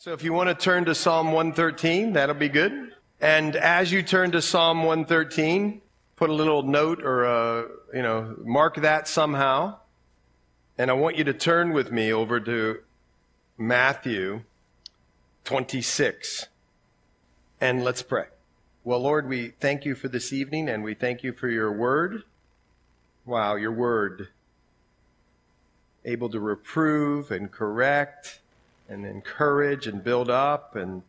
So if you want to turn to Psalm 113, that'll be good. And as you turn to Psalm 113, put a little note or a, you know, mark that somehow. And I want you to turn with me over to Matthew 26. And let's pray. Well, Lord, we thank you for this evening and we thank you for your word. Wow, your word. Able to reprove and correct and encourage and build up and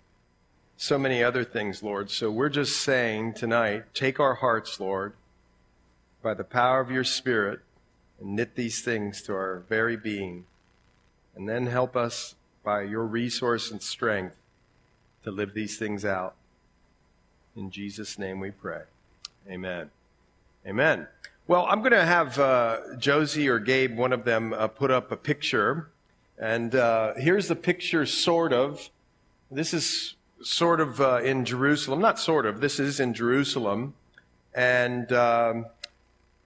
so many other things, Lord. So we're just saying tonight, take our hearts, Lord, by the power of your Spirit, and knit these things to our very being. And then help us by your resource and strength to live these things out. In Jesus' name we pray. Amen. Amen. Well, I'm going to have uh, Josie or Gabe, one of them, uh, put up a picture and uh, here's the picture, sort of. This is sort of uh, in Jerusalem. Not sort of, this is in Jerusalem. And, um,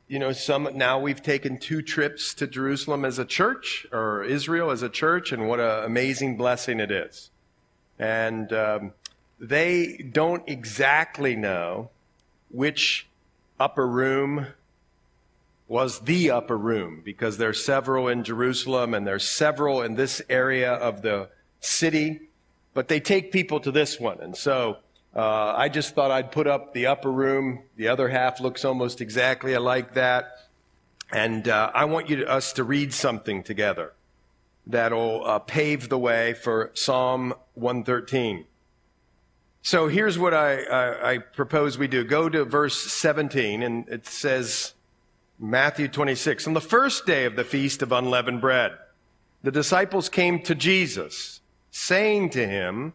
you know, some now we've taken two trips to Jerusalem as a church, or Israel as a church, and what an amazing blessing it is. And um, they don't exactly know which upper room was the upper room because there's several in Jerusalem and there's several in this area of the city, but they take people to this one. And so uh, I just thought I'd put up the upper room. The other half looks almost exactly like that. And uh, I want you to, us to read something together that'll uh, pave the way for Psalm 113. So here's what I, I, I propose we do. Go to verse 17, and it says, Matthew 26. On the first day of the feast of unleavened bread, the disciples came to Jesus, saying to him,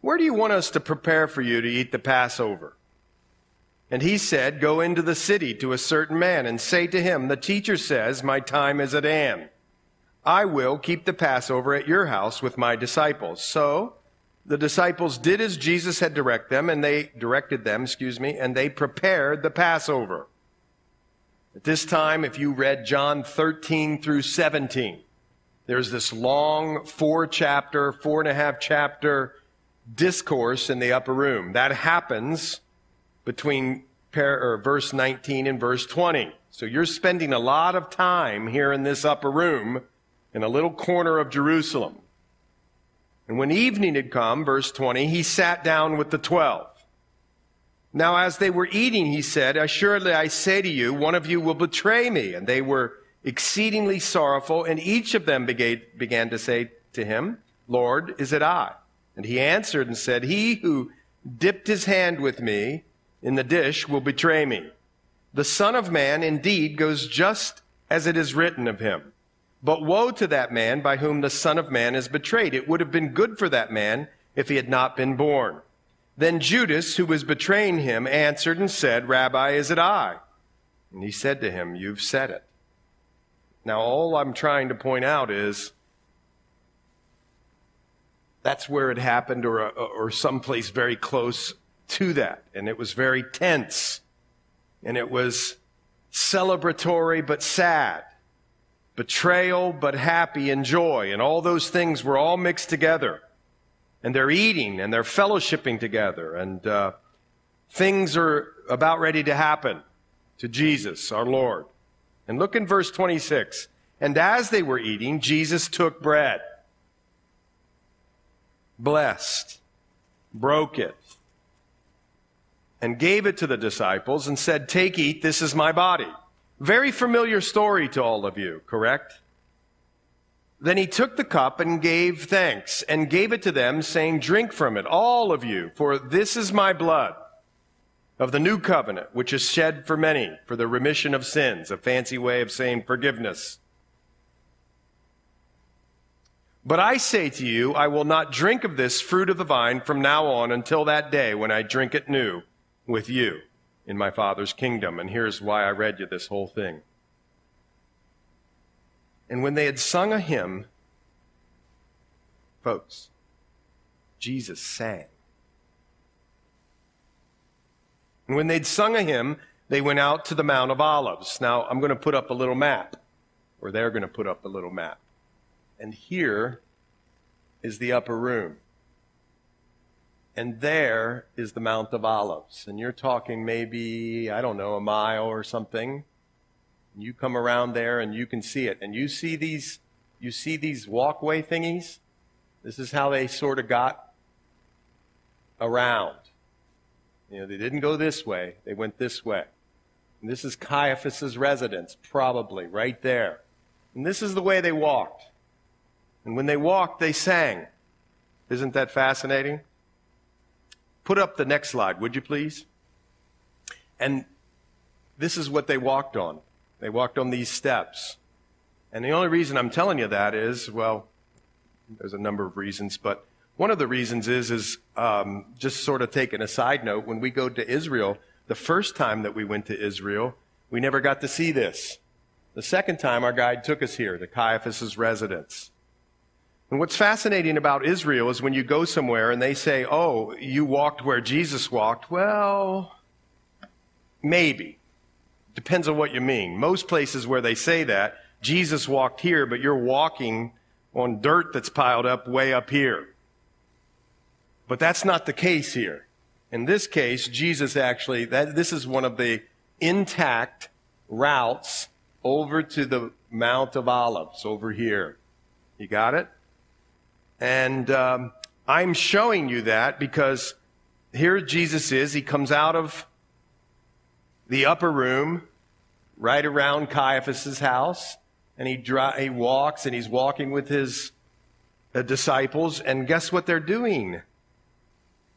Where do you want us to prepare for you to eat the Passover? And he said, Go into the city to a certain man and say to him, The teacher says, My time is at hand. I will keep the Passover at your house with my disciples. So the disciples did as Jesus had directed them, and they directed them, excuse me, and they prepared the Passover. At this time, if you read John 13 through 17, there's this long four chapter, four and a half chapter discourse in the upper room. That happens between verse 19 and verse 20. So you're spending a lot of time here in this upper room in a little corner of Jerusalem. And when evening had come, verse 20, he sat down with the twelve. Now, as they were eating, he said, Assuredly I say to you, one of you will betray me. And they were exceedingly sorrowful, and each of them began to say to him, Lord, is it I? And he answered and said, He who dipped his hand with me in the dish will betray me. The Son of Man indeed goes just as it is written of him. But woe to that man by whom the Son of Man is betrayed. It would have been good for that man if he had not been born. Then Judas, who was betraying him, answered and said, Rabbi, is it I? And he said to him, You've said it. Now, all I'm trying to point out is that's where it happened, or, or someplace very close to that. And it was very tense. And it was celebratory but sad. Betrayal but happy and joy. And all those things were all mixed together and they're eating and they're fellowshipping together, and uh, things are about ready to happen to Jesus, our Lord. And look in verse 26. And as they were eating, Jesus took bread, blessed, broke it, and gave it to the disciples and said, Take, eat, this is my body. Very familiar story to all of you, correct? Then he took the cup and gave thanks and gave it to them, saying, Drink from it, all of you, for this is my blood of the new covenant, which is shed for many for the remission of sins, a fancy way of saying forgiveness. But I say to you, I will not drink of this fruit of the vine from now on until that day when I drink it new with you in my Father's kingdom. And here's why I read you this whole thing. And when they had sung a hymn, folks, Jesus sang. And when they'd sung a hymn, they went out to the Mount of Olives. Now, I'm going to put up a little map, or they're going to put up a little map. And here is the upper room. and there is the Mount of Olives. And you're talking maybe, I don't know, a mile or something. You come around there and you can see it. And you see these, you see these walkway thingies? This is how they sort of got around. You know, they didn't go this way, they went this way. And this is Caiaphas's residence, probably, right there. And this is the way they walked. And when they walked, they sang. Isn't that fascinating? Put up the next slide, would you please? And this is what they walked on. They walked on these steps. And the only reason I'm telling you that is, well, there's a number of reasons, but one of the reasons is, is um, just sort of taking a side note. When we go to Israel, the first time that we went to Israel, we never got to see this. The second time, our guide took us here to Caiaphas's residence. And what's fascinating about Israel is when you go somewhere and they say, "Oh, you walked where Jesus walked." Well, maybe. Depends on what you mean. Most places where they say that, Jesus walked here, but you're walking on dirt that's piled up way up here. But that's not the case here. In this case, Jesus actually, that, this is one of the intact routes over to the Mount of Olives over here. You got it? And um, I'm showing you that because here Jesus is. He comes out of the upper room right around Caiaphas's house, and he, dry, he walks and he's walking with his uh, disciples, and guess what they're doing?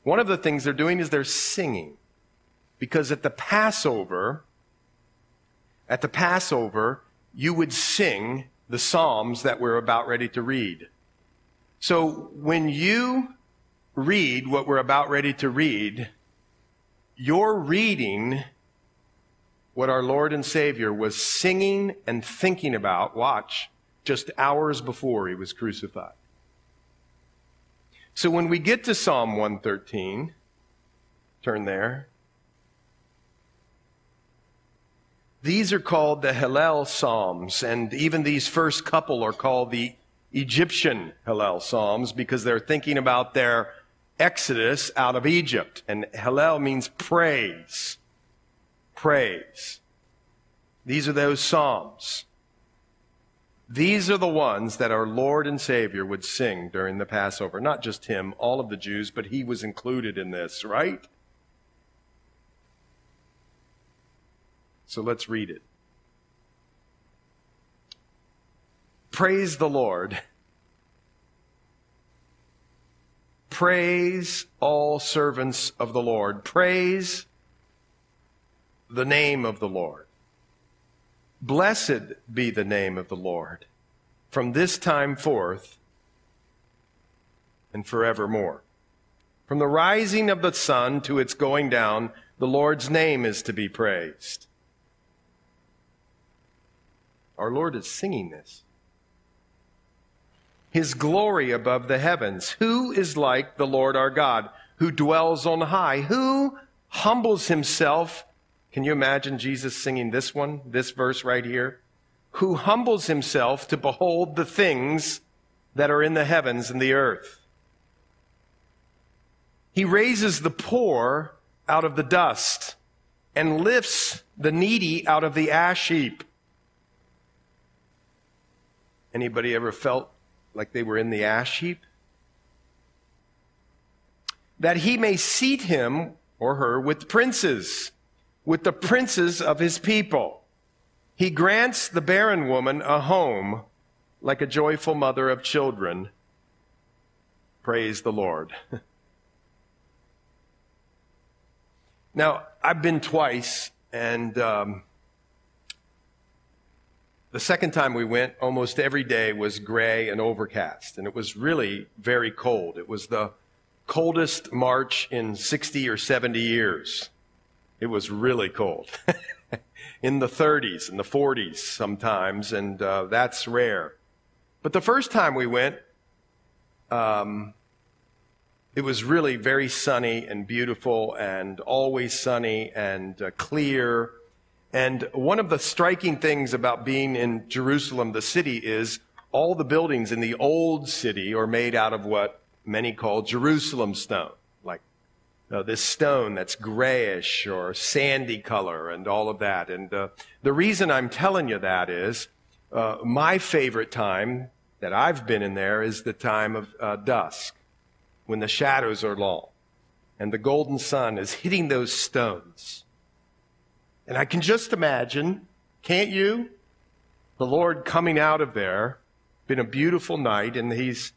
One of the things they're doing is they're singing. Because at the Passover, at the Passover, you would sing the Psalms that we're about ready to read. So when you read what we're about ready to read, you're reading what our Lord and Savior was singing and thinking about, watch, just hours before he was crucified. So when we get to Psalm 113, turn there. These are called the Hallel Psalms, and even these first couple are called the Egyptian Hallel Psalms because they're thinking about their exodus out of Egypt. And Hallel means praise. Praise. These are those Psalms. These are the ones that our Lord and Savior would sing during the Passover. Not just him, all of the Jews, but he was included in this, right? So let's read it. Praise the Lord. Praise all servants of the Lord. Praise the name of the Lord. Blessed be the name of the Lord from this time forth and forevermore. From the rising of the sun to its going down, the Lord's name is to be praised. Our Lord is singing this. His glory above the heavens. Who is like the Lord our God, who dwells on high, who humbles himself can you imagine Jesus singing this one, this verse right here? Who humbles himself to behold the things that are in the heavens and the earth. He raises the poor out of the dust and lifts the needy out of the ash heap. Anybody ever felt like they were in the ash heap? That he may seat him or her with princes with the princes of his people. He grants the barren woman a home like a joyful mother of children. Praise the Lord. now, I've been twice, and um, the second time we went, almost every day was gray and overcast, and it was really very cold. It was the coldest March in 60 or 70 years. It was really cold. in the 30s and the 40s sometimes, and uh, that's rare. But the first time we went, um, it was really very sunny and beautiful and always sunny and uh, clear. And one of the striking things about being in Jerusalem, the city, is all the buildings in the old city are made out of what many call Jerusalem stone, uh, this stone that's grayish or sandy color and all of that. And uh, the reason I'm telling you that is uh, my favorite time that I've been in there is the time of uh, dusk, when the shadows are long and the golden sun is hitting those stones. And I can just imagine, can't you? The Lord coming out of there, been a beautiful night, and He's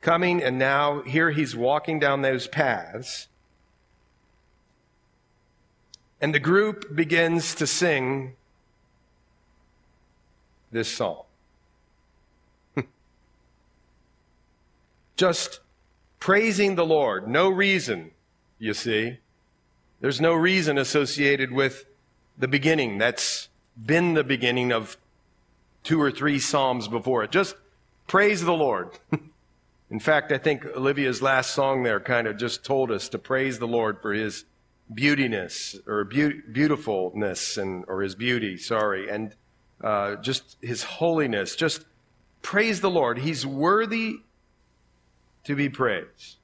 coming, and now here He's walking down those paths and the group begins to sing this song. Just praising the Lord. No reason, you see. There's no reason associated with the beginning. That's been the beginning of two or three Psalms before it. Just praise the Lord. In fact, I think Olivia's last song there kind of just told us to praise the Lord for his beautiness or be- beautifulness and or his beauty sorry and uh, just his holiness. Just praise the lord. He's worthy to be praised.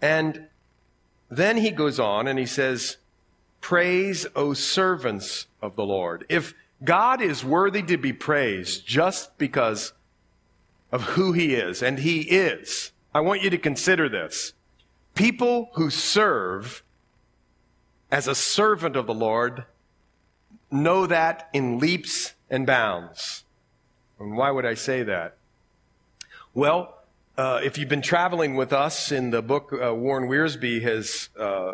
And then he goes on and he says praise o servants of the lord. If god is worthy to be praised just because of who he is and he is i want you to consider this. People who serve as a servant of the Lord, know that in leaps and bounds. And why would I say that? Well, uh, if you've been traveling with us in the book uh, Warren Wiersbe has uh,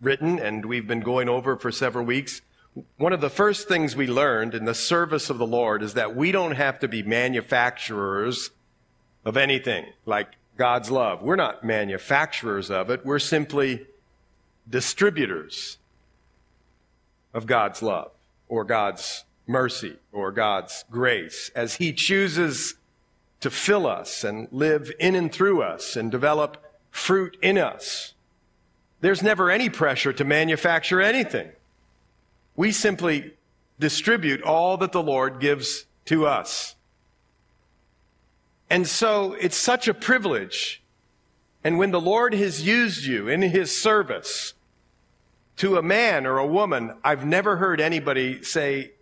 written, and we've been going over for several weeks, one of the first things we learned in the service of the Lord is that we don't have to be manufacturers of anything like God's love. We're not manufacturers of it. We're simply distributors of God's love or God's mercy or God's grace as He chooses to fill us and live in and through us and develop fruit in us. There's never any pressure to manufacture anything. We simply distribute all that the Lord gives to us. And so it's such a privilege. And when the Lord has used you in His service, to a man or a woman, I've never heard anybody say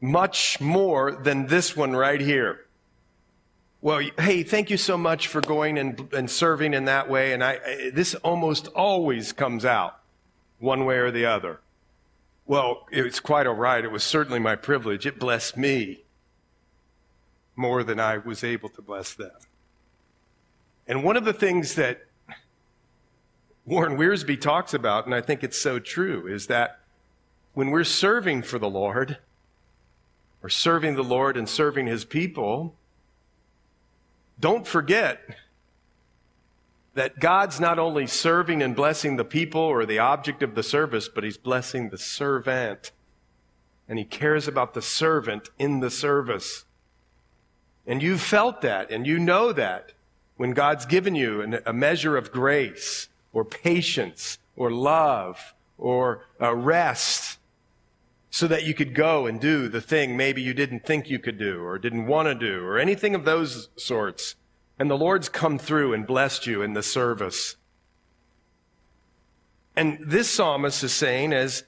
much more than this one right here. Well, hey, thank you so much for going and, and serving in that way. And I, this almost always comes out one way or the other. Well, it's quite all right. It was certainly my privilege. It blessed me more than I was able to bless them. And one of the things that Warren Wiersbe talks about, and I think it's so true, is that when we're serving for the Lord, or serving the Lord and serving his people, don't forget that God's not only serving and blessing the people or the object of the service, but he's blessing the servant. And he cares about the servant in the service. And you've felt that, and you know that when God's given you a measure of grace or patience or love or uh, rest so that you could go and do the thing maybe you didn't think you could do or didn't want to do or anything of those sorts. And the Lord's come through and blessed you in the service. And this psalmist is saying, as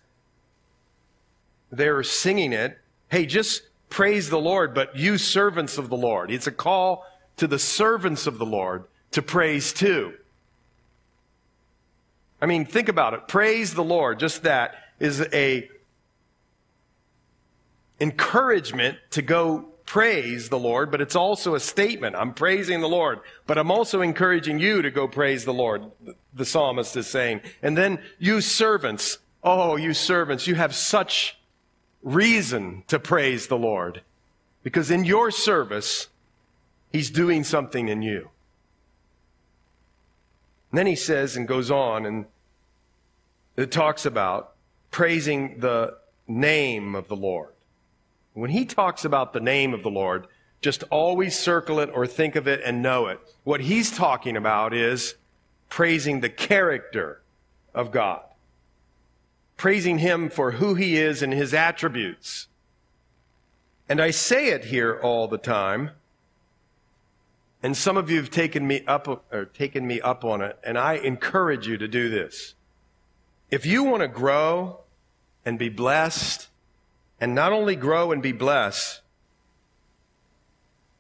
they're singing it, hey, just praise the Lord, but you servants of the Lord. It's a call to the servants of the Lord to praise too. I mean, think about it. Praise the Lord. Just that is a encouragement to go praise the Lord, but it's also a statement. I'm praising the Lord, but I'm also encouraging you to go praise the Lord, the psalmist is saying. And then you servants, oh, you servants, you have such reason to praise the Lord because in your service, He's doing something in you. And then he says and goes on and it talks about praising the name of the Lord. When he talks about the name of the Lord, just always circle it or think of it and know it. What he's talking about is praising the character of God, praising him for who he is and his attributes. And I say it here all the time. And some of you have taken me up or taken me up on it, and I encourage you to do this. If you want to grow and be blessed, and not only grow and be blessed,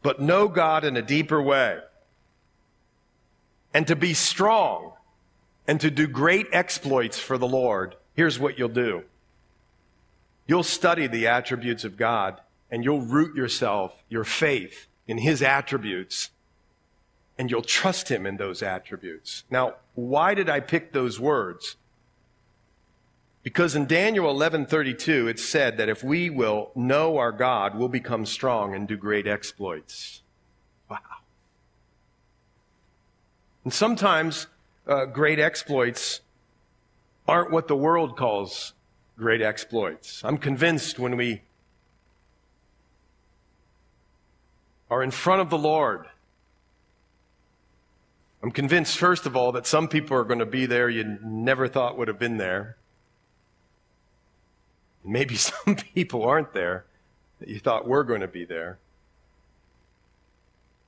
but know God in a deeper way, and to be strong, and to do great exploits for the Lord, here's what you'll do. You'll study the attributes of God, and you'll root yourself, your faith, in His attributes and you'll trust him in those attributes. Now, why did I pick those words? Because in Daniel 11:32 it said that if we will know our God, we'll become strong and do great exploits. Wow. And sometimes uh, great exploits aren't what the world calls great exploits. I'm convinced when we are in front of the Lord I'm convinced, first of all, that some people are going to be there you never thought would have been there. Maybe some people aren't there that you thought were going to be there.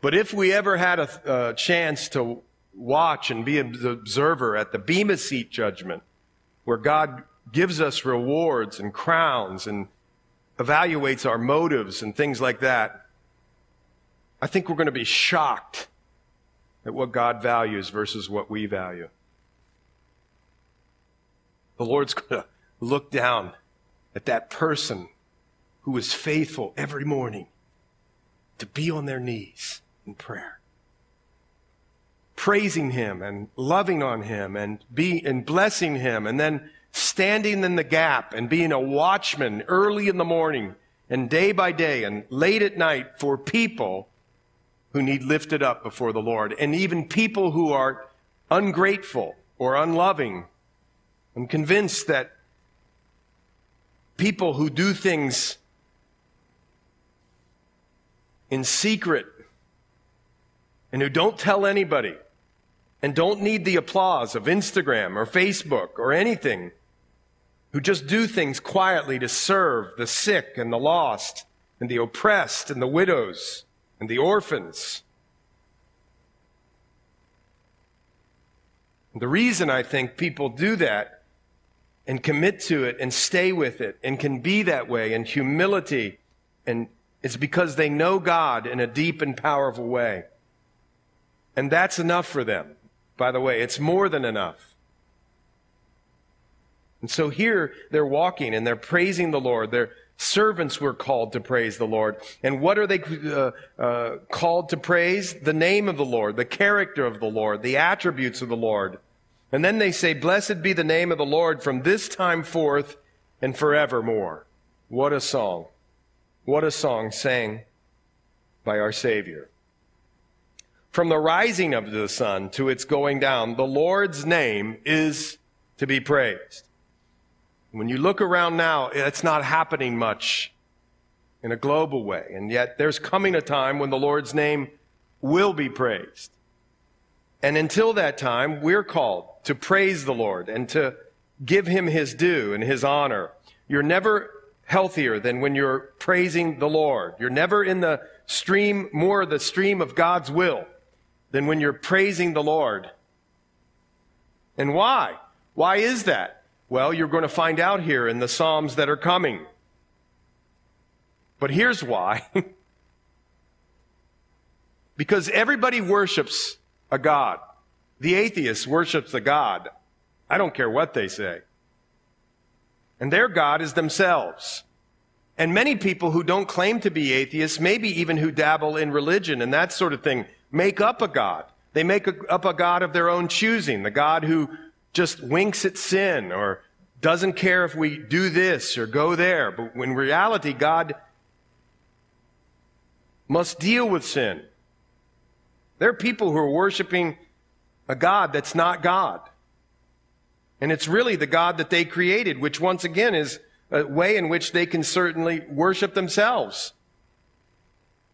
But if we ever had a, a chance to watch and be an observer at the Bema Seat judgment, where God gives us rewards and crowns and evaluates our motives and things like that, I think we're going to be shocked at what God values versus what we value. The Lord's going to look down at that person who is faithful every morning to be on their knees in prayer, praising Him and loving on Him and be and blessing Him, and then standing in the gap and being a watchman early in the morning and day by day and late at night for people who need lifted up before the Lord, and even people who are ungrateful or unloving. I'm convinced that people who do things in secret and who don't tell anybody and don't need the applause of Instagram or Facebook or anything, who just do things quietly to serve the sick and the lost and the oppressed and the widows and the orphans. The reason I think people do that and commit to it and stay with it and can be that way in humility and it's because they know God in a deep and powerful way. And that's enough for them. By the way, it's more than enough. And so here they're walking and they're praising the Lord. They're Servants were called to praise the Lord. And what are they uh, uh, called to praise? The name of the Lord, the character of the Lord, the attributes of the Lord. And then they say, Blessed be the name of the Lord from this time forth and forevermore. What a song. What a song sang by our Savior. From the rising of the sun to its going down, the Lord's name is to be praised. When you look around now, it's not happening much in a global way. And yet there's coming a time when the Lord's name will be praised. And until that time, we're called to praise the Lord and to give him his due and his honor. You're never healthier than when you're praising the Lord. You're never in the stream, more the stream of God's will than when you're praising the Lord. And why? Why is that? Well, you're going to find out here in the Psalms that are coming. But here's why. because everybody worships a God. The atheist worships a God. I don't care what they say. And their God is themselves. And many people who don't claim to be atheists, maybe even who dabble in religion and that sort of thing, make up a God. They make up a God of their own choosing, the God who just winks at sin or doesn't care if we do this or go there. But in reality, God must deal with sin. There are people who are worshiping a God that's not God. And it's really the God that they created, which once again is a way in which they can certainly worship themselves.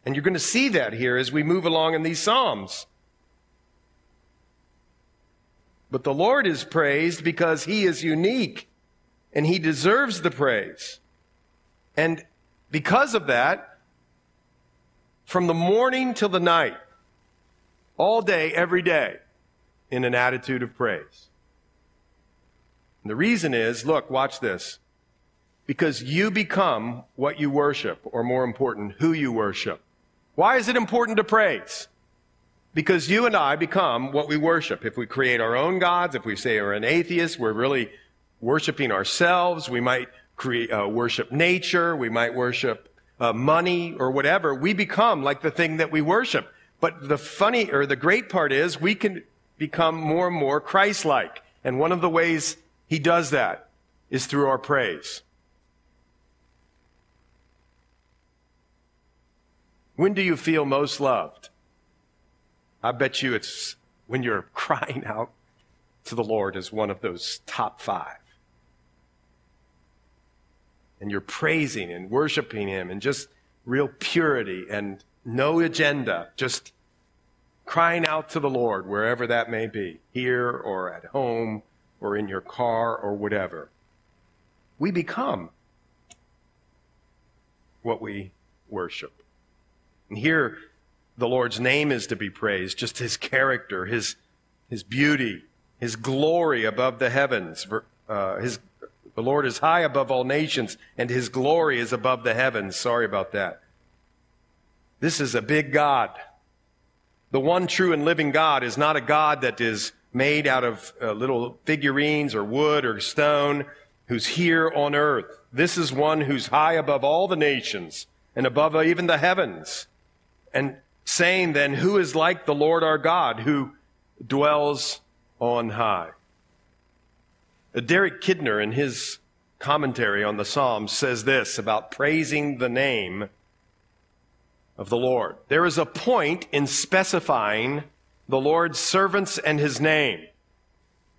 And you're going to see that here as we move along in these Psalms. But the Lord is praised because he is unique and he deserves the praise. And because of that, from the morning till the night, all day, every day, in an attitude of praise. And the reason is look, watch this. Because you become what you worship, or more important, who you worship. Why is it important to praise? Because you and I become what we worship. If we create our own gods, if we say we're an atheist, we're really worshiping ourselves. We might create, uh, worship nature. We might worship uh, money or whatever. We become like the thing that we worship. But the funny or the great part is we can become more and more Christ-like. And one of the ways he does that is through our praise. When do you feel most loved? I bet you it's when you're crying out to the Lord as one of those top five. And you're praising and worshiping Him and just real purity and no agenda, just crying out to the Lord wherever that may be, here or at home or in your car or whatever. We become what we worship. And here, the Lord's name is to be praised, just his character, his, his beauty, his glory above the heavens. Uh, his, the Lord is high above all nations, and his glory is above the heavens. Sorry about that. This is a big God. The one true and living God is not a God that is made out of uh, little figurines or wood or stone, who's here on earth. This is one who's high above all the nations and above even the heavens. And saying then, Who is like the Lord our God who dwells on high? Uh, Derek Kidner, in his commentary on the Psalms, says this about praising the name of the Lord. There is a point in specifying the Lord's servants and his name.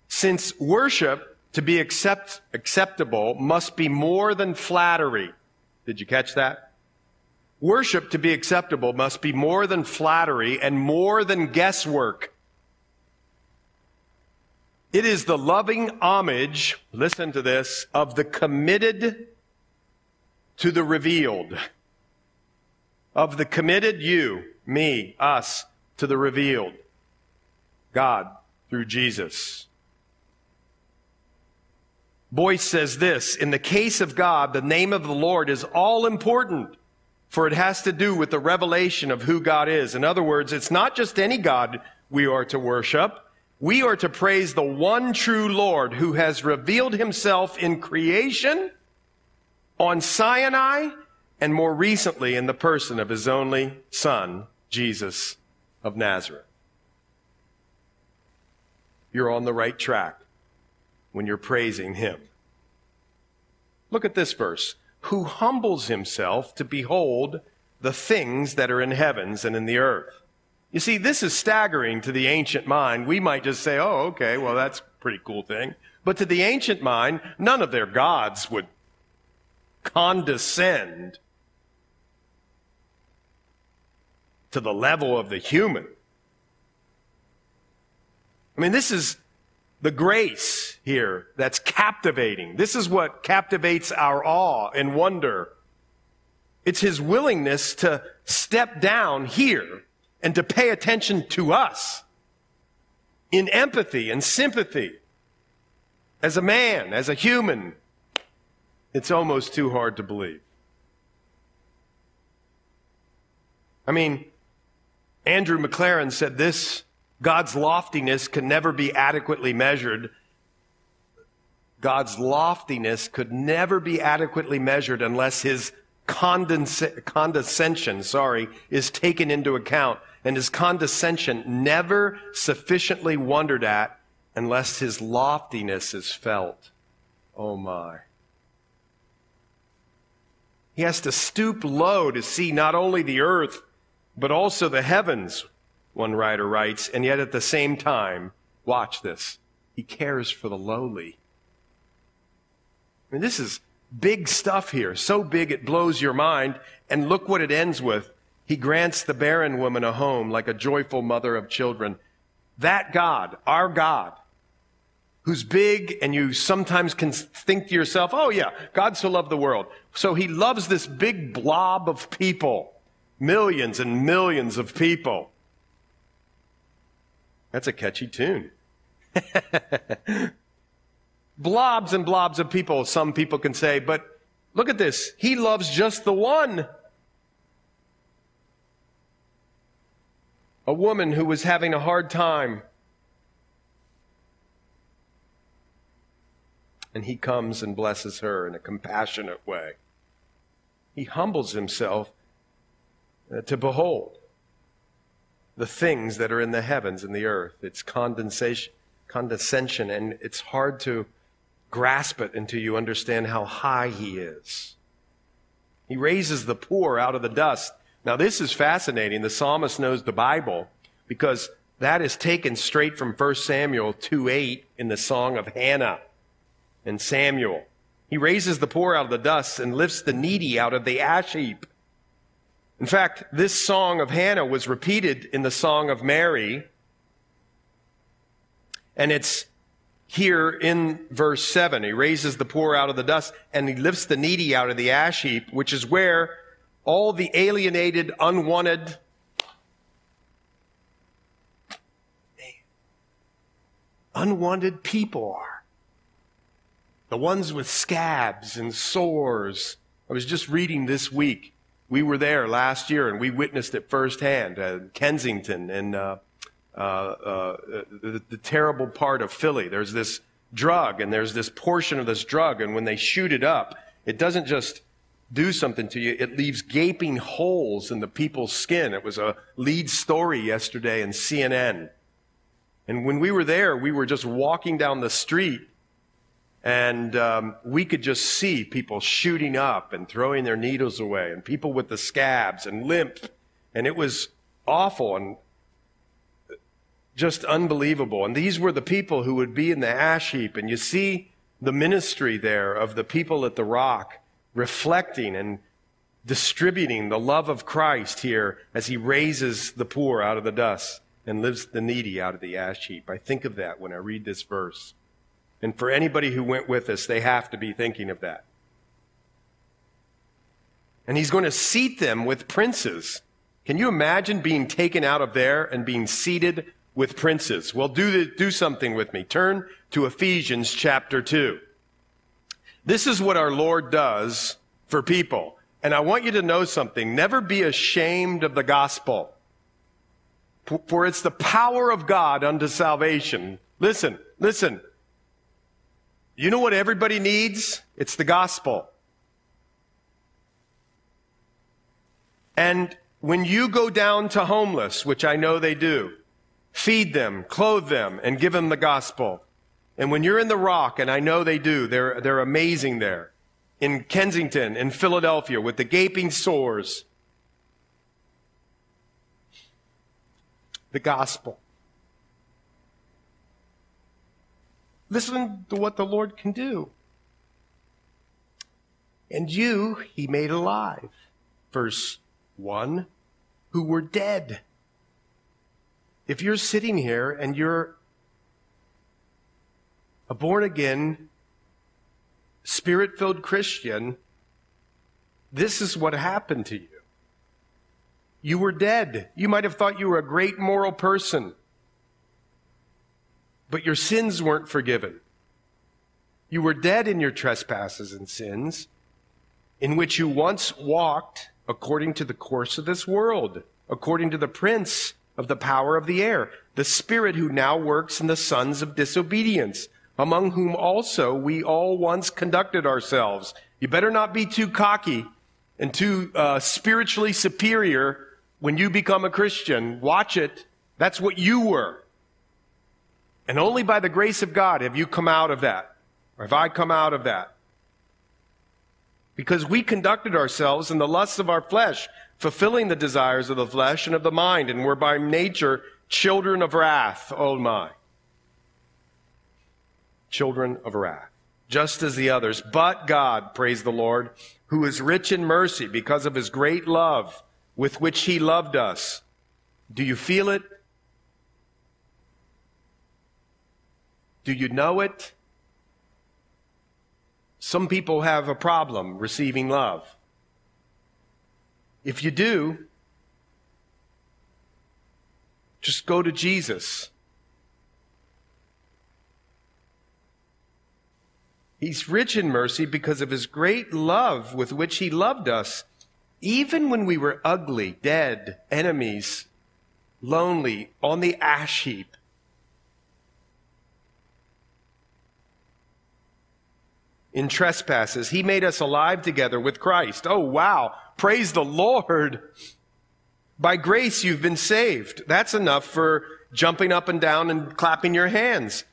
Since worship to be accept, acceptable must be more than flattery. Did you catch that? Worship to be acceptable must be more than flattery and more than guesswork. It is the loving homage, listen to this, of the committed to the revealed. Of the committed you, me, us, to the revealed. God through Jesus. Boice says this, in the case of God, the name of the Lord is all important for it has to do with the revelation of who God is. In other words, it's not just any God we are to worship. We are to praise the one true Lord who has revealed himself in creation, on Sinai, and more recently in the person of his only son, Jesus of Nazareth. You're on the right track when you're praising him. Look at this verse who humbles himself to behold the things that are in heavens and in the earth. You see, this is staggering to the ancient mind. We might just say, oh, okay, well, that's a pretty cool thing. But to the ancient mind, none of their gods would condescend to the level of the human. I mean, this is the grace here that's captivating. This is what captivates our awe and wonder. It's his willingness to step down here and to pay attention to us in empathy and sympathy. As a man, as a human, it's almost too hard to believe. I mean, Andrew McLaren said this God's loftiness can never be adequately measured. God's loftiness could never be adequately measured unless his condesc- condescension, sorry, is taken into account and his condescension never sufficiently wondered at unless his loftiness is felt. Oh my. He has to stoop low to see not only the earth, but also the heavens one writer writes, and yet at the same time, watch this, he cares for the lowly. I mean, this is big stuff here, so big it blows your mind. And look what it ends with. He grants the barren woman a home like a joyful mother of children. That God, our God, who's big and you sometimes can think to yourself, oh yeah, God so loved the world. So he loves this big blob of people, millions and millions of people. That's a catchy tune. blobs and blobs of people, some people can say, but look at this. He loves just the one. A woman who was having a hard time. And he comes and blesses her in a compassionate way. He humbles himself Uh, to behold the things that are in the heavens and the earth. It's condensation, condescension, and it's hard to grasp it until you understand how high he is. He raises the poor out of the dust. Now, this is fascinating. The psalmist knows the Bible because that is taken straight from 1 Samuel 2 8 in the song of Hannah and Samuel. He raises the poor out of the dust and lifts the needy out of the ash heap. In fact, this song of Hannah was repeated in the song of Mary. And it's here in verse 7. He raises the poor out of the dust and he lifts the needy out of the ash heap, which is where all the alienated, unwanted, unwanted people are. The ones with scabs and sores. I was just reading this week. We were there last year and we witnessed it firsthand. Uh, Kensington and uh, uh, uh, the, the terrible part of Philly. There's this drug and there's this portion of this drug, and when they shoot it up, it doesn't just do something to you, it leaves gaping holes in the people's skin. It was a lead story yesterday in CNN. And when we were there, we were just walking down the street and um, we could just see people shooting up and throwing their needles away and people with the scabs and limp. And it was awful. And just unbelievable. And these were the people who would be in the ash heap. And you see the ministry there of the people at the rock reflecting and distributing the love of Christ here as he raises the poor out of the dust and lifts the needy out of the ash heap. I think of that when I read this verse. And for anybody who went with us, they have to be thinking of that. And he's going to seat them with princes. Can you imagine being taken out of there and being seated with princes. Well, do, do something with me. Turn to Ephesians chapter 2. This is what our Lord does for people. And I want you to know something. Never be ashamed of the gospel. For it's the power of God unto salvation. Listen, listen. You know what everybody needs? It's the gospel. And when you go down to homeless, which I know they do, feed them, clothe them, and give them the gospel. And when you're in the rock, and I know they do, they're, they're amazing there. In Kensington, in Philadelphia, with the gaping sores. The gospel. Listen to what the Lord can do. And you, he made alive. Verse 1 who were dead if you're sitting here and you're a born again, spirit filled Christian, this is what happened to you. You were dead. You might have thought you were a great moral person, but your sins weren't forgiven. You were dead in your trespasses and sins, in which you once walked according to the course of this world, according to the prince of the power of the air, the spirit who now works in the sons of disobedience, among whom also we all once conducted ourselves. You better not be too cocky and too uh, spiritually superior when you become a Christian. Watch it. That's what you were. And only by the grace of God have you come out of that. Or have I come out of that? Because we conducted ourselves in the lusts of our flesh, fulfilling the desires of the flesh and of the mind, and were by nature children of wrath. Oh my. Children of wrath. Just as the others. But God, praise the Lord, who is rich in mercy because of his great love with which he loved us. Do you feel it? Do you know it? Some people have a problem receiving love. If you do, just go to Jesus. He's rich in mercy because of his great love with which he loved us, even when we were ugly, dead, enemies, lonely, on the ash heap. In trespasses, he made us alive together with Christ. Oh, wow. Praise the Lord. By grace, you've been saved. That's enough for jumping up and down and clapping your hands.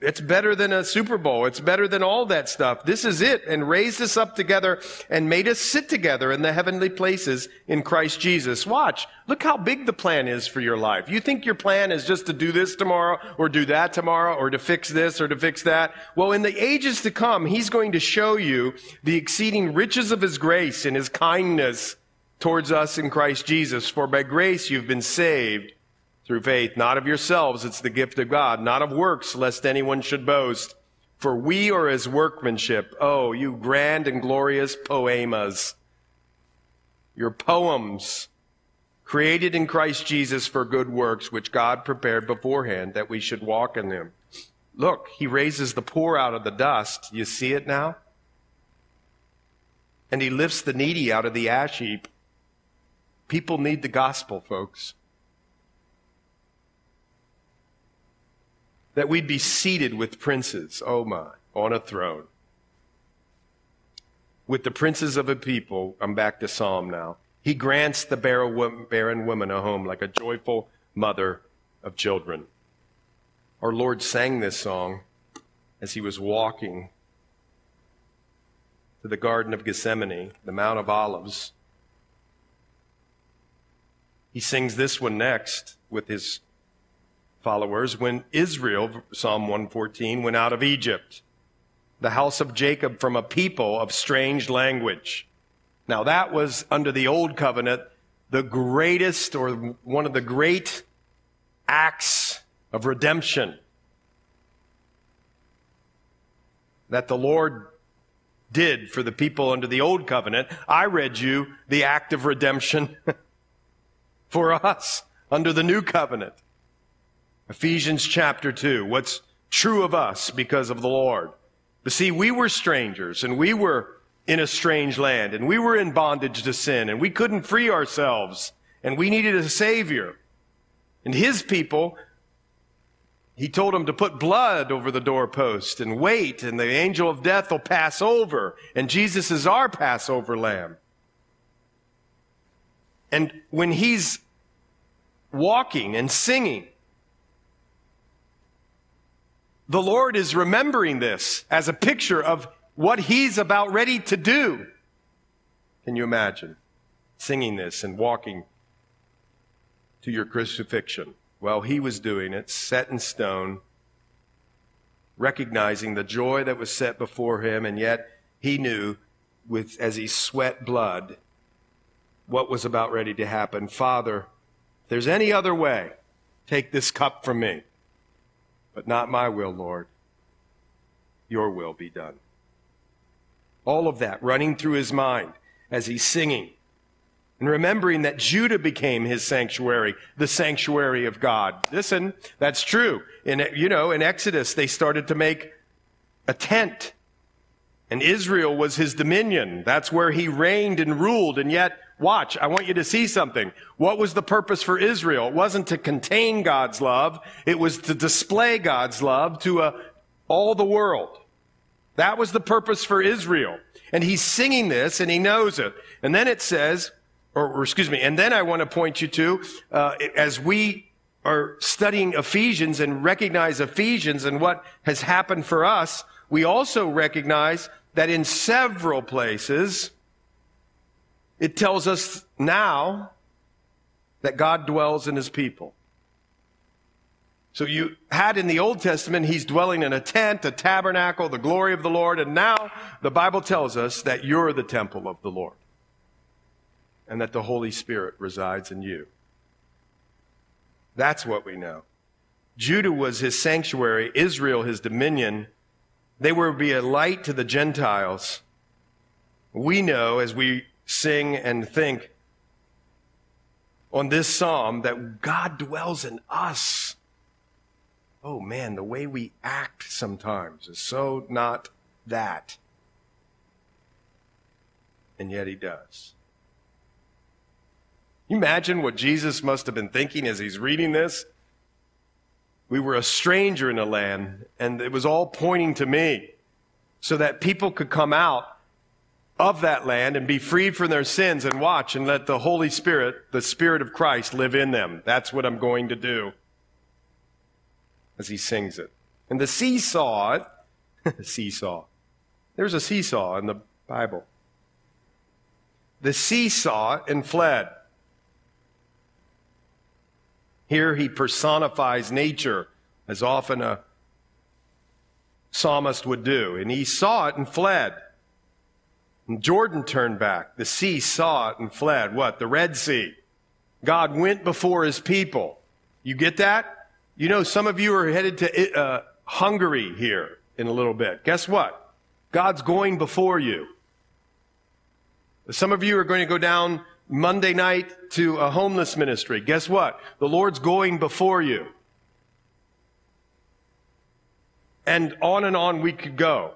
It's better than a Super Bowl. It's better than all that stuff. This is it. And raised us up together and made us sit together in the heavenly places in Christ Jesus. Watch. Look how big the plan is for your life. You think your plan is just to do this tomorrow or do that tomorrow or to fix this or to fix that? Well, in the ages to come, He's going to show you the exceeding riches of His grace and His kindness towards us in Christ Jesus. For by grace you've been saved through faith, not of yourselves, it's the gift of God, not of works, lest anyone should boast. For we are his workmanship. Oh, you grand and glorious poemas. Your poems, created in Christ Jesus for good works, which God prepared beforehand that we should walk in them. Look, he raises the poor out of the dust. You see it now? And he lifts the needy out of the ash heap. People need the gospel, folks. That we'd be seated with princes, oh my, on a throne. With the princes of a people, I'm back to Psalm now. He grants the barren woman a home like a joyful mother of children. Our Lord sang this song as he was walking to the Garden of Gethsemane, the Mount of Olives. He sings this one next with his followers when Israel, Psalm 114, went out of Egypt, the house of Jacob from a people of strange language. Now, that was under the old covenant the greatest or one of the great acts of redemption that the Lord did for the people under the old covenant. I read you the act of redemption for us under the new covenant. Ephesians chapter 2. What's true of us because of the Lord. But see, we were strangers and we were in a strange land and we were in bondage to sin and we couldn't free ourselves and we needed a savior. And his people, he told them to put blood over the doorpost and wait and the angel of death will pass over and Jesus is our Passover lamb. And when he's walking and singing, the Lord is remembering this as a picture of what He's about ready to do. Can you imagine singing this and walking to your crucifixion? Well, He was doing it, set in stone, recognizing the joy that was set before Him, and yet He knew with, as He sweat blood, what was about ready to happen. Father, if there's any other way, take this cup from me. But not my will, Lord. Your will be done. All of that running through his mind as he's singing and remembering that Judah became his sanctuary, the sanctuary of God. Listen, that's true. In, you know, in Exodus, they started to make a tent and Israel was his dominion. That's where he reigned and ruled. And yet Watch, I want you to see something. What was the purpose for Israel? It wasn't to contain God's love. It was to display God's love to uh, all the world. That was the purpose for Israel. And he's singing this and he knows it. And then it says, or, or excuse me, and then I want to point you to, uh, as we are studying Ephesians and recognize Ephesians and what has happened for us, we also recognize that in several places, it tells us now that God dwells in his people. So you had in the Old Testament, he's dwelling in a tent, a tabernacle, the glory of the Lord. And now the Bible tells us that you're the temple of the Lord and that the Holy Spirit resides in you. That's what we know. Judah was his sanctuary, Israel his dominion. They were to be a light to the Gentiles. We know as we sing and think on this psalm that God dwells in us. Oh man, the way we act sometimes is so not that. And yet he does. You imagine what Jesus must have been thinking as he's reading this? We were a stranger in a land, and it was all pointing to me so that people could come out of that land and be freed from their sins and watch and let the Holy Spirit, the Spirit of Christ, live in them. That's what I'm going to do. As he sings it. And the seesaw, seesaw. There's a seesaw in the Bible. The seesaw and fled. Here he personifies nature as often a psalmist would do. And he saw it and fled. Jordan turned back. The sea saw it and fled. What? The Red Sea. God went before his people. You get that? You know, some of you are headed to uh, Hungary here in a little bit. Guess what? God's going before you. Some of you are going to go down Monday night to a homeless ministry. Guess what? The Lord's going before you. And on and on we could go.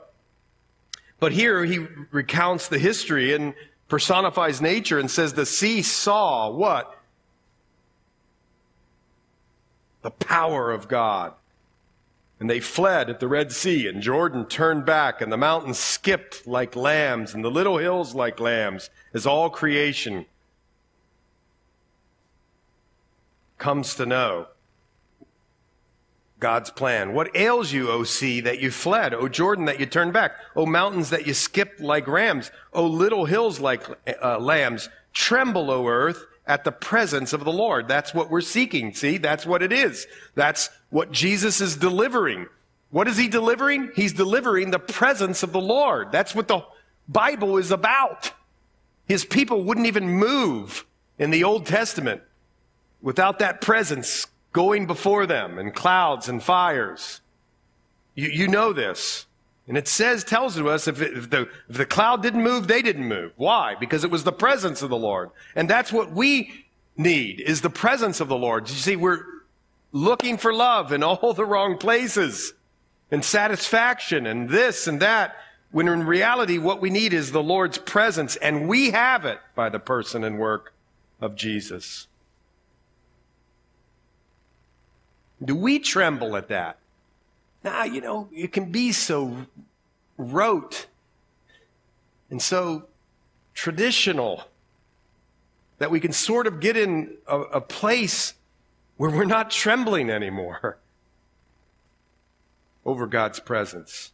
But here he recounts the history and personifies nature and says the sea saw what? The power of God. And they fled at the Red Sea, and Jordan turned back, and the mountains skipped like lambs, and the little hills like lambs, as all creation comes to know God's plan. What ails you, O sea, that you fled? O Jordan, that you turned back? O mountains, that you skipped like rams? O little hills like uh, lambs? Tremble, O earth, at the presence of the Lord. That's what we're seeking. See, that's what it is. That's what Jesus is delivering. What is he delivering? He's delivering the presence of the Lord. That's what the Bible is about. His people wouldn't even move in the Old Testament without that presence going before them in clouds and fires. You, you know this. And it says, tells to us if, it, if, the, if the cloud didn't move, they didn't move. Why? Because it was the presence of the Lord. And that's what we need, is the presence of the Lord. You see, we're looking for love in all the wrong places and satisfaction and this and that. When in reality, what we need is the Lord's presence, and we have it by the person and work of Jesus. Do we tremble at that? Now, you know, it can be so rote and so traditional that we can sort of get in a, a place where we're not trembling anymore over God's presence.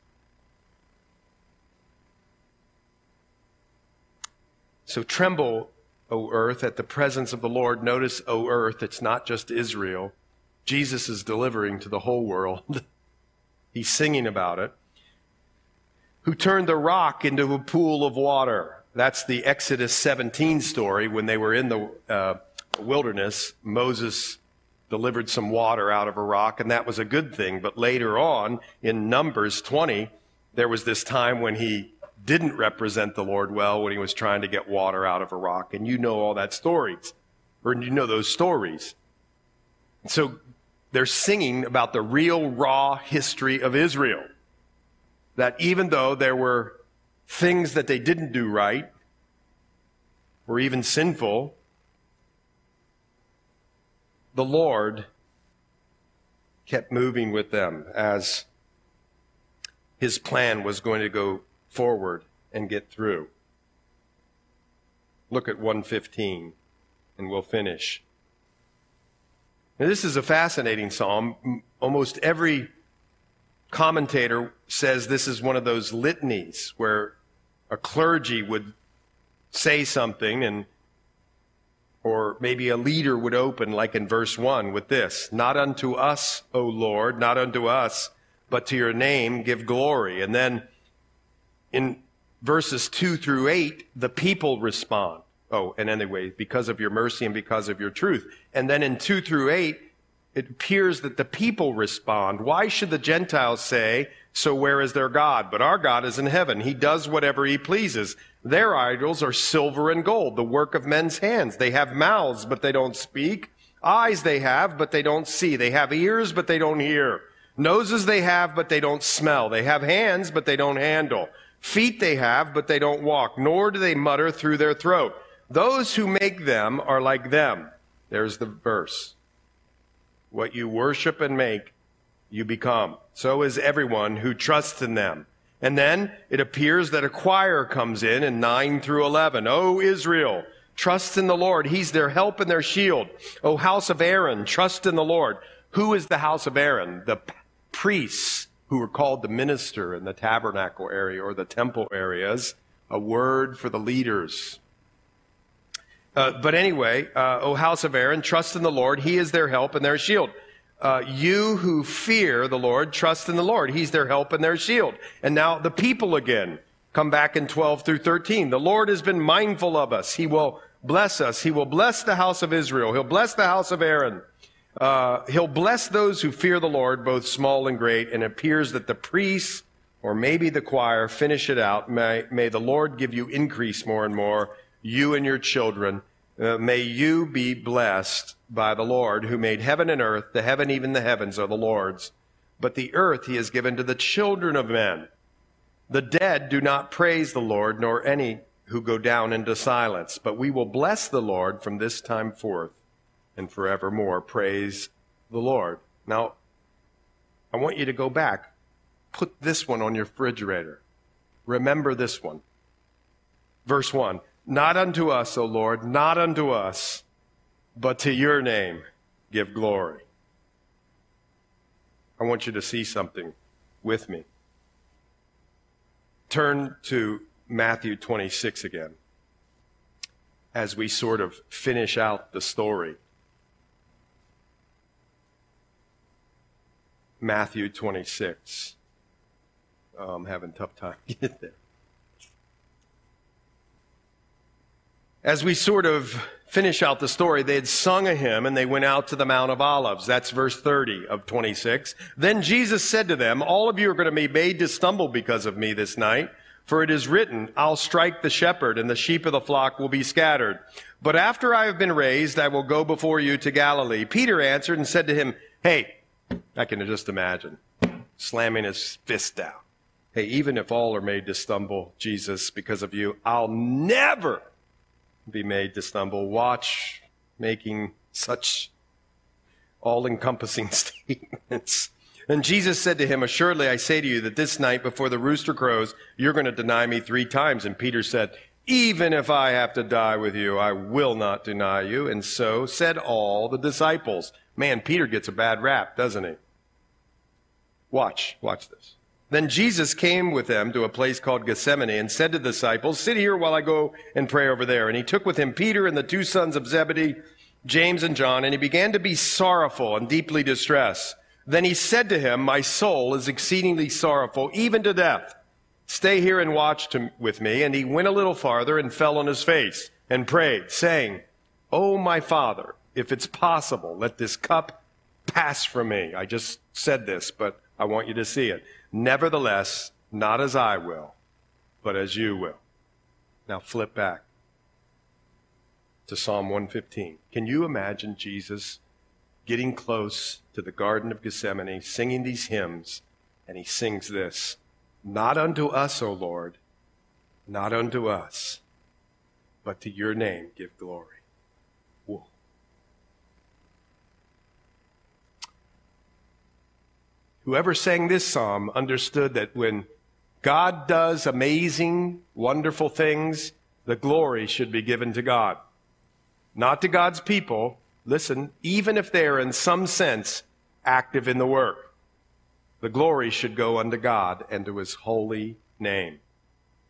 So tremble, O earth, at the presence of the Lord. Notice, O earth, it's not just Israel. Jesus is delivering to the whole world. He's singing about it. Who turned the rock into a pool of water. That's the Exodus 17 story when they were in the uh, wilderness. Moses delivered some water out of a rock, and that was a good thing. But later on, in Numbers 20, there was this time when he didn't represent the Lord well when he was trying to get water out of a rock. And you know all that stories, or you know those stories. So they're singing about the real raw history of Israel. That even though there were things that they didn't do right, or even sinful, the Lord kept moving with them as his plan was going to go forward and get through. Look at 115 and we'll finish. Now, this is a fascinating psalm. Almost every commentator says this is one of those litanies where a clergy would say something and or maybe a leader would open like in verse 1 with this not unto us o lord not unto us but to your name give glory and then in verses 2 through 8 the people respond Oh, and anyway, because of your mercy and because of your truth. And then in 2 through 8, it appears that the people respond. Why should the Gentiles say, So where is their God? But our God is in heaven. He does whatever he pleases. Their idols are silver and gold, the work of men's hands. They have mouths, but they don't speak. Eyes they have, but they don't see. They have ears, but they don't hear. Noses they have, but they don't smell. They have hands, but they don't handle. Feet they have, but they don't walk, nor do they mutter through their throat. Those who make them are like them. There's the verse. What you worship and make, you become. So is everyone who trusts in them. And then it appears that a choir comes in in 9 through 11. O Israel, trust in the Lord. He's their help and their shield. O house of Aaron, trust in the Lord. Who is the house of Aaron? The priests who were called the minister in the tabernacle area or the temple areas. A word for the leaders. Uh, but anyway, uh, O house of Aaron, trust in the Lord. He is their help and their shield. Uh, you who fear the Lord, trust in the Lord. He's their help and their shield. And now the people again come back in 12 through 13. The Lord has been mindful of us. He will bless us. He will bless the house of Israel. He'll bless the house of Aaron. Uh, he'll bless those who fear the Lord, both small and great. And it appears that the priests or maybe the choir finish it out. May, may the Lord give you increase more and more, you and your children. Uh, may you be blessed by the Lord who made heaven and earth. The heaven, even the heavens, are the Lord's. But the earth he has given to the children of men. The dead do not praise the Lord, nor any who go down into silence. But we will bless the Lord from this time forth and forevermore. Praise the Lord. Now, I want you to go back. Put this one on your refrigerator. Remember this one. Verse 1 Not unto us, O Lord, not unto us but to your name give glory. I want you to see something with me. Turn to Matthew 26 again as we sort of finish out the story. Matthew 26. Oh, I'm having a tough time getting there. As we sort of finish out the story, they had sung a hymn and they went out to the Mount of Olives. That's verse 30 of 26. Then Jesus said to them, All of you are going to be made to stumble because of me this night. For it is written, I'll strike the shepherd and the sheep of the flock will be scattered. But after I have been raised, I will go before you to Galilee. Peter answered and said to him, Hey, I can just imagine slamming his fist down. Hey, even if all are made to stumble, Jesus, because of you, I'll never be made to stumble. Watch making such all encompassing statements. And Jesus said to him, Assuredly, I say to you that this night before the rooster crows, you're going to deny me three times. And Peter said, Even if I have to die with you, I will not deny you. And so said all the disciples. Man, Peter gets a bad rap, doesn't he? Watch, watch this. Then Jesus came with them to a place called Gethsemane and said to the disciples, Sit here while I go and pray over there. And he took with him Peter and the two sons of Zebedee, James and John, and he began to be sorrowful and deeply distressed. Then he said to him, My soul is exceedingly sorrowful, even to death. Stay here and watch to, with me. And he went a little farther and fell on his face and prayed, saying, Oh, my father, if it's possible, let this cup pass from me. I just said this, but I want you to see it. Nevertheless, not as I will, but as you will. Now flip back to Psalm 115. Can you imagine Jesus getting close to the Garden of Gethsemane, singing these hymns, and he sings this Not unto us, O Lord, not unto us, but to your name give glory. Whoever sang this psalm understood that when God does amazing, wonderful things, the glory should be given to God. Not to God's people, listen, even if they are in some sense active in the work. The glory should go unto God and to his holy name.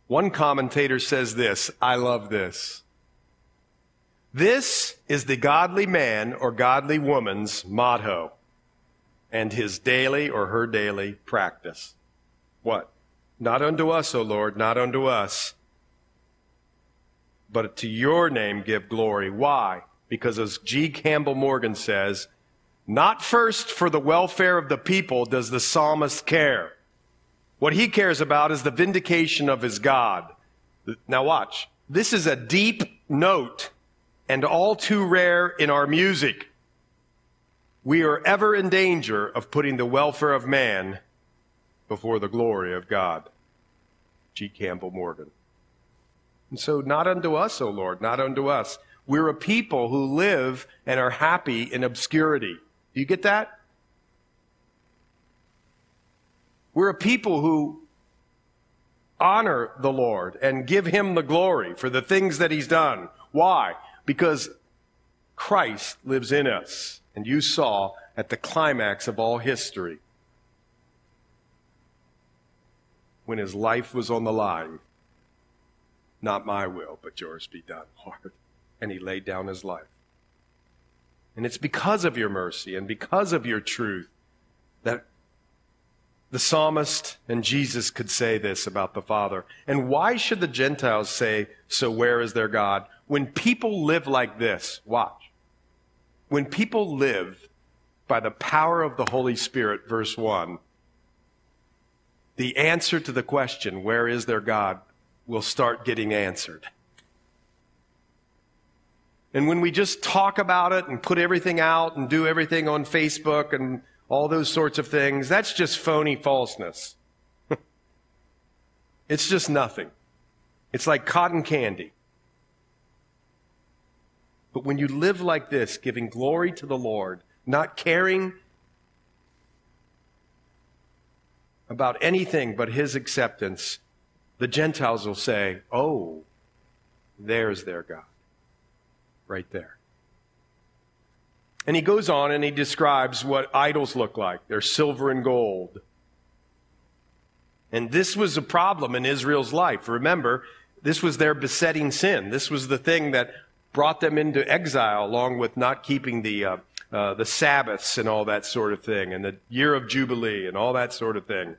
One commentator says this, I love this. This is the godly man or godly woman's motto and his daily or her daily practice. What? Not unto us, O Lord, not unto us, but to your name give glory. Why? Because as G. Campbell Morgan says, not first for the welfare of the people does the psalmist care. What he cares about is the vindication of his God. Now watch. This is a deep note and all too rare in our music. We are ever in danger of putting the welfare of man before the glory of God. G. Campbell Morgan. And so, not unto us, O Lord, not unto us. We're a people who live and are happy in obscurity. Do you get that? We're a people who honor the Lord and give him the glory for the things that he's done. Why? Because Christ lives in us. And you saw at the climax of all history when his life was on the line, not my will, but yours be done, Lord. And he laid down his life. And it's because of your mercy and because of your truth that the psalmist and Jesus could say this about the Father. And why should the Gentiles say, So where is their God? When people live like this, watch. When people live by the power of the Holy Spirit, verse 1, the answer to the question, Where is their God? will start getting answered. And when we just talk about it and put everything out and do everything on Facebook and all those sorts of things, that's just phony falseness. it's just nothing. It's like cotton candy. But when you live like this, giving glory to the Lord, not caring about anything but His acceptance, the Gentiles will say, Oh, there's their God. Right there. And he goes on and he describes what idols look like. They're silver and gold. And this was a problem in Israel's life. Remember, this was their besetting sin. This was the thing that brought them into exile, along with not keeping the, uh, uh, the Sabbaths and all that sort of thing, and the year of Jubilee and all that sort of thing.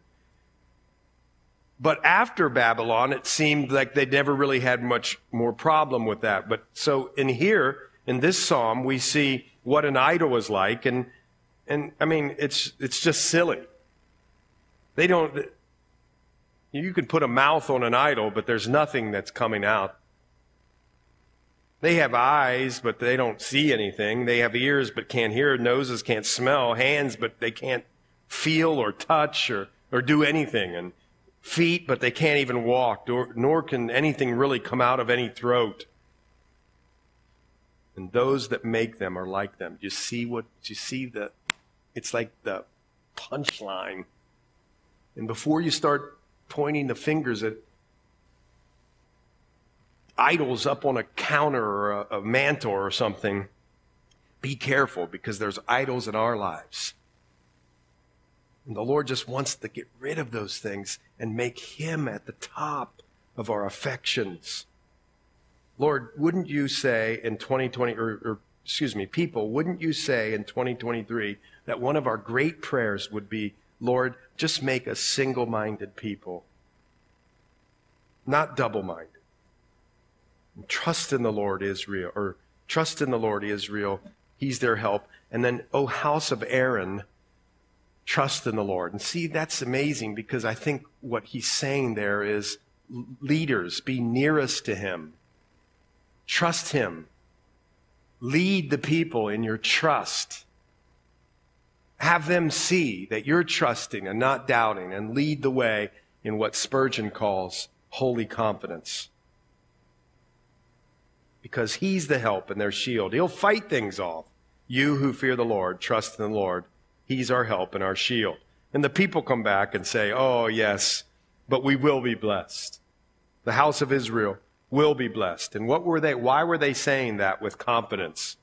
But after Babylon, it seemed like they never really had much more problem with that. But so in here, in this psalm, we see what an idol is like, and and I mean it's it's just silly. They don't. You can put a mouth on an idol, but there's nothing that's coming out. They have eyes, but they don't see anything. They have ears, but can't hear. Noses can't smell. Hands, but they can't feel or touch or, or do anything. And feet, but they can't even walk, nor, nor can anything really come out of any throat and those that make them are like them. You see what you see the it's like the punchline. And before you start pointing the fingers at idols up on a counter or a, a mantle or something, be careful because there's idols in our lives. And the Lord just wants to get rid of those things and make Him at the top of our affections. Lord, wouldn't you say in 2020, or, or, excuse me, people, wouldn't you say in 2023 that one of our great prayers would be, Lord, just make a single minded people, not double minded. Trust in the Lord, Israel, or trust in the Lord, Israel. He's their help. And then, O house of Aaron, trust in the Lord. And see, that's amazing because I think what he's saying there is leaders, be nearest to him. Trust Him. Lead the people in your trust. Have them see that you're trusting and not doubting, and lead the way in what Spurgeon calls holy confidence. Because He's the help and their shield. He'll fight things off. You who fear the Lord, trust in the Lord. He's our help and our shield. And the people come back and say, Oh, yes, but we will be blessed. The house of Israel will be blessed. And what were they, why were they saying that with confidence?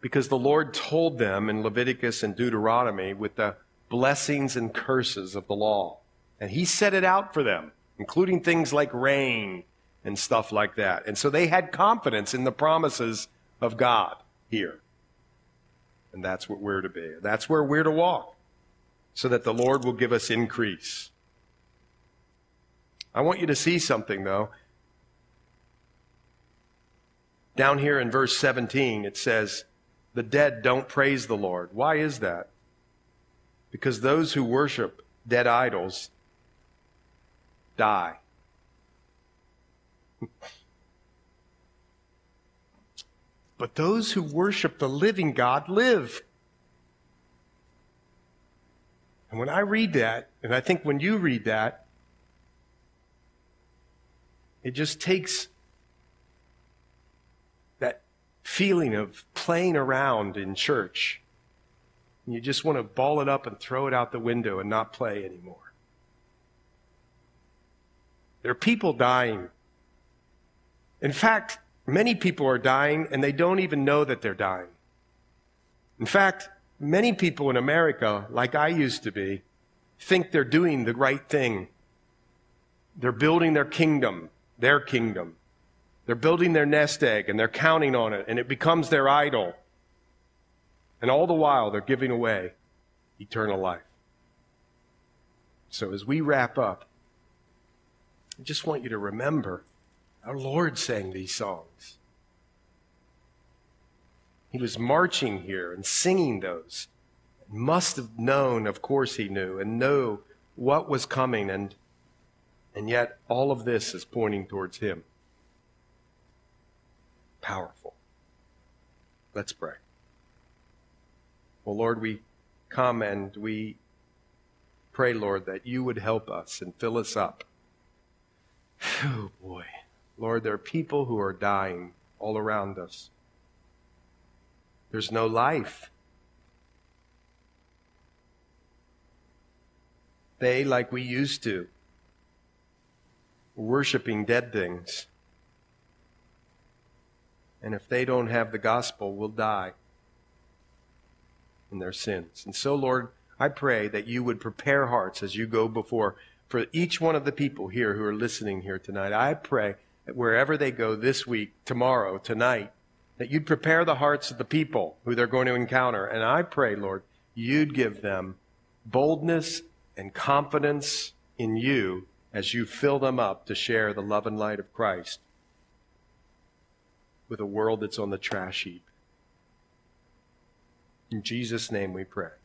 Because the Lord told them in Leviticus and Deuteronomy with the blessings and curses of the law. And He set it out for them, including things like rain and stuff like that. And so they had confidence in the promises of God here. And that's what we're to be. That's where we're to walk so that the Lord will give us increase. I want you to see something, though. Down here in verse 17, it says, The dead don't praise the Lord. Why is that? Because those who worship dead idols die. But those who worship the living God live. And when I read that, and I think when you read that, it just takes that feeling of playing around in church. You just want to ball it up and throw it out the window and not play anymore. There are people dying. In fact, many people are dying and they don't even know that they're dying. In fact, many people in America, like I used to be, think they're doing the right thing. They're building their kingdom, their kingdom. They're building their nest egg and they're counting on it, and it becomes their idol. And all the while, they're giving away eternal life. So as we wrap up, I just want you to remember our Lord sang these songs. He was marching here and singing those. Must have known, of course he knew, and know what was coming, and, and yet all of this is pointing towards him. Powerful. Let's pray. Well, Lord, we come and we pray, Lord, that you would help us and fill us up. Oh, boy. Lord, there are people who are dying all around us. There's no life. They, like we used to, worshiping dead things. And if they don't have the gospel, will die in their sins. And so, Lord, I pray that you would prepare hearts as you go before for each one of the people here who are listening here tonight. I pray wherever they go this week, tomorrow, tonight, that you'd prepare the hearts of the people who they're going to encounter. And I pray, Lord, you'd give them boldness and confidence in you as you fill them up to share the love and light of Christ with a world that's on the trash heap. In Jesus' name we pray.